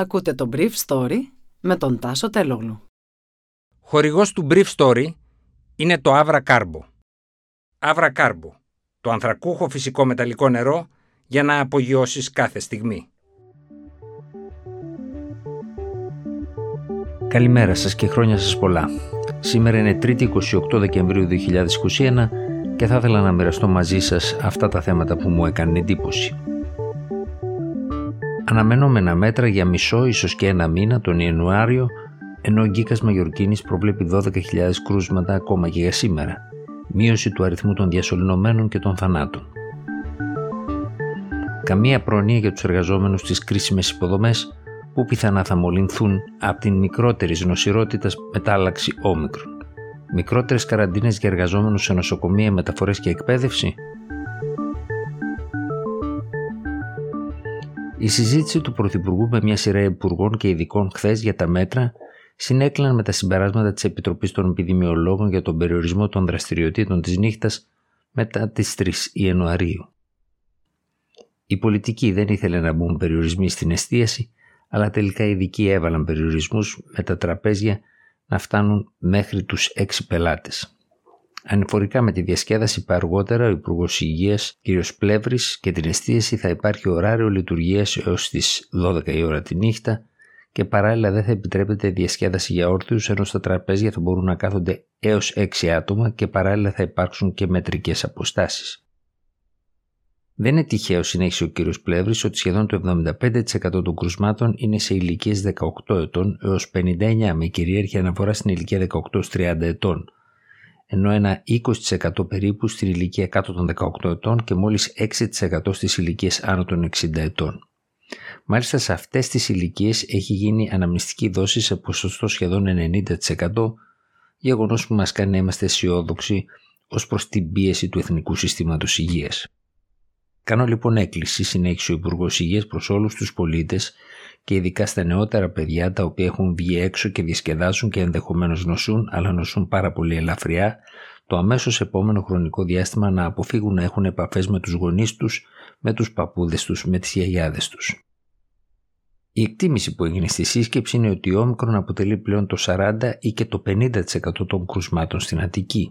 Ακούτε το Brief Story με τον Τάσο Τελόγλου. Χορηγός του Brief Story είναι το Avra Carbo. Avra Carbo, το ανθρακούχο φυσικό μεταλλικό νερό για να απογειώσεις κάθε στιγμή. Καλημέρα σας και χρόνια σας πολλά. Σήμερα είναι 3η 28 Δεκεμβρίου 2021 και θα ήθελα να μοιραστώ μαζί σας αυτά τα θέματα που μου έκανε εντύπωση. Αναμενόμενα μέτρα για μισό ίσως και ένα μήνα τον Ιανουάριο ενώ ο Γκίκας Μαγιορκίνης προβλέπει 12.000 κρούσματα ακόμα και για σήμερα. Μείωση του αριθμού των διασωληνωμένων και των θανάτων. Καμία προνοία για τους εργαζόμενους στις κρίσιμες υποδομές που πιθανά θα μολυνθούν από την μικρότερη νοσηρότητα μετάλλαξη όμικρον. Μικρότερες καραντίνες για εργαζόμενους σε νοσοκομεία, μεταφορές και εκπαίδευση – Η συζήτηση του Πρωθυπουργού με μια σειρά υπουργών και ειδικών χθες για τα μέτρα συνέκλυναν με τα συμπεράσματα της Επιτροπής των Επιδημιολόγων για τον περιορισμό των δραστηριοτήτων της νύχτας μετά τις 3 Ιανουαρίου. Η πολιτική δεν ήθελε να μπουν περιορισμοί στην εστίαση, αλλά τελικά οι ειδικοί έβαλαν περιορισμούς με τα τραπέζια να φτάνουν μέχρι τους έξι πελάτες. Ανηφορικά με τη διασκέδαση είπα αργότερα, ο Υπουργός Υγείας κ. Πλεύρης και την εστίαση θα υπάρχει ωράριο λειτουργίας έως τις 12 η ώρα τη νύχτα και παράλληλα δεν θα επιτρέπεται διασκέδαση για όρθιους ενώ στα τραπέζια θα μπορούν να κάθονται έως 6 άτομα και παράλληλα θα υπάρξουν και μετρικές αποστάσεις. Δεν είναι τυχαίο, συνέχισε ο κύριο Πλεύρης, ότι σχεδόν το 75% των κρουσμάτων είναι σε ηλικίες 18 ετών έως 59 με κυρίαρχη αναφορά στην ηλικία 18-30 ετών, ενώ ένα 20% περίπου στην ηλικία κάτω των 18 ετών και μόλις 6% στις ηλικίες άνω των 60 ετών. Μάλιστα σε αυτές τις ηλικίες έχει γίνει αναμνηστική δόση σε ποσοστό σχεδόν 90%, γεγονός που μας κάνει να είμαστε αισιόδοξοι ως προς την πίεση του Εθνικού Συστήματος Υγείας. Κάνω λοιπόν έκκληση, συνέχισε ο Υπουργός Υγείας προς όλους τους πολίτες και ειδικά στα νεότερα παιδιά τα οποία έχουν βγει έξω και διασκεδάσουν και ενδεχομένως νοσούν, αλλά νοσούν πάρα πολύ ελαφριά, το αμέσως επόμενο χρονικό διάστημα να αποφύγουν να έχουν επαφές με τους γονείς τους, με τους παππούδες τους, με τις γιαγιάδες τους. Η εκτίμηση που έγινε στη σύσκεψη είναι ότι ο όμικρον αποτελεί πλέον το 40% ή και το 50% των κρουσμάτων στην Αττική,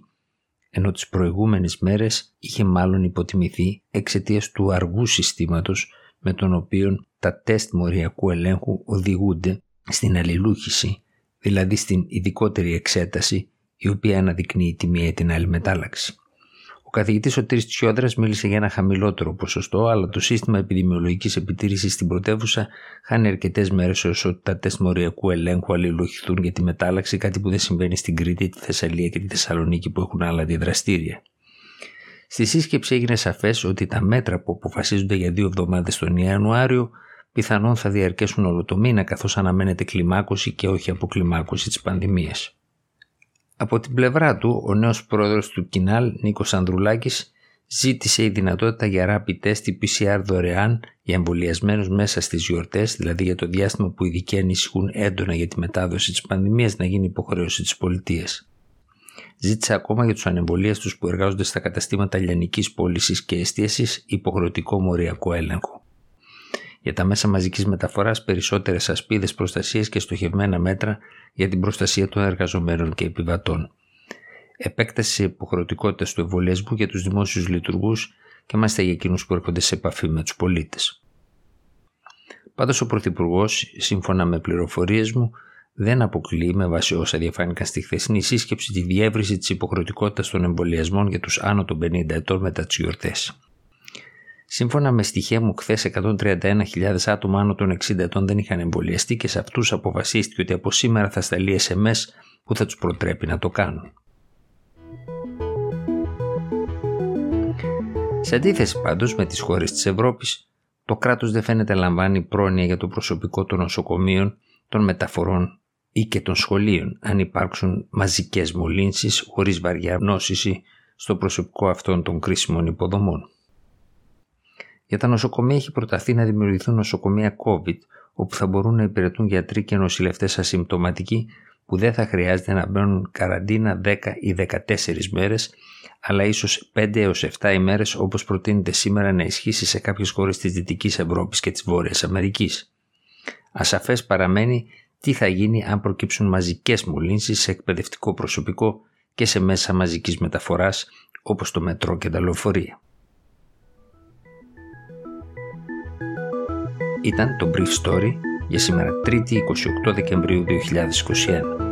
ενώ τις προηγούμενες μέρες είχε μάλλον υποτιμηθεί εξαιτίας του αργού συστήματος με τον οποίο τα τεστ μοριακού ελέγχου οδηγούνται στην αλληλούχηση, δηλαδή στην ειδικότερη εξέταση η οποία αναδεικνύει τη μία ή την άλλη μετάλλαξη. Ο καθηγητής ο Τσιόδρας μίλησε για ένα χαμηλότερο ποσοστό, αλλά το σύστημα επιδημιολογικής επιτήρησης στην πρωτεύουσα χάνει αρκετές μέρες όσο τα τεστ μοριακού ελέγχου αλληλουχηθούν για τη μετάλλαξη, κάτι που δεν συμβαίνει στην Κρήτη, τη Θεσσαλία και τη Θεσσαλονίκη που έχουν άλλα αντιδραστήρια. Στη σύσκεψη έγινε σαφές ότι τα μέτρα που αποφασίζονται για δύο εβδομάδες τον Ιανουάριο πιθανόν θα διαρκέσουν όλο το μήνα καθώς αναμένεται κλιμάκωση και όχι αποκλιμάκωση της πανδημίας. Από την πλευρά του, ο νέος πρόεδρος του Κινάλ, Νίκος Ανδρουλάκης, ζήτησε η δυνατότητα για rapid test ή PCR δωρεάν για εμβολιασμένους μέσα στις γιορτές, δηλαδή για το διάστημα που οι ειδικοί ανησυχούν έντονα για τη μετάδοση της πανδημίας, να γίνει υποχρέωση της πολιτείας. Ζήτησε ακόμα για τους ανεμβολίαστου που εργάζονται στα καταστήματα λιανικής πώλησης και εστίασης υποχρεωτικό μοριακό έλεγχο. Για τα μέσα μαζικής μεταφοράς, περισσότερες ασπίδες προστασίας και στοχευμένα μέτρα για την προστασία των εργαζομένων και επιβατών. Επέκταση υποχρεωτικότητα του εμβολιασμού για τους δημόσιους λειτουργούς και μάλιστα για εκείνους που έρχονται σε επαφή με τους πολίτες. Πάντως, ο Πρωθυπουργός, σύμφωνα με πληροφορίες μου, δεν αποκλείει με βάση όσα διαφάνηκαν στη χθεσινή σύσκεψη τη διεύρυνση της υποχρεωτικότητας των εμβολιασμών για τους άνω των 50 ετών μετά τις γιορτές. Σύμφωνα με στοιχεία μου, χθες 131.000 άτομα άνω των 60 ετών δεν είχαν εμβολιαστεί και σε αυτούς αποφασίστηκε ότι από σήμερα θα σταλεί SMS που θα τους προτρέπει να το κάνουν. Σε αντίθεση πάντως με τις χώρες της Ευρώπης, το κράτος δεν φαίνεται λαμβάνει πρόνοια για το προσωπικό των νοσοκομείων, των μεταφορών ή και των σχολείων αν υπάρξουν μαζικές μολύνσεις χωρίς βαριά νόσηση στο προσωπικό αυτών των κρίσιμων υποδομών. Για τα νοσοκομεία έχει προταθεί να δημιουργηθούν νοσοκομεία COVID, όπου θα μπορούν να υπηρετούν γιατροί και νοσηλευτές ασυμπτωματικοί που δεν θα χρειάζεται να μπαίνουν καραντίνα 10 ή 14 μέρες, αλλά ίσως 5 έως 7 ημέρες όπως προτείνεται σήμερα να ισχύσει σε κάποιες χώρες της Δυτικής Ευρώπης και της Βόρειας Αμερικής. Ασαφές παραμένει τι θα γίνει αν προκύψουν μαζικές μολύνσεις σε εκπαιδευτικό προσωπικό και σε μέσα μαζικής μεταφοράς όπως το μετρό και τα λεωφορεία. Ήταν το Brief Story για σήμερα 3η 28 Δεκεμβρίου 2021.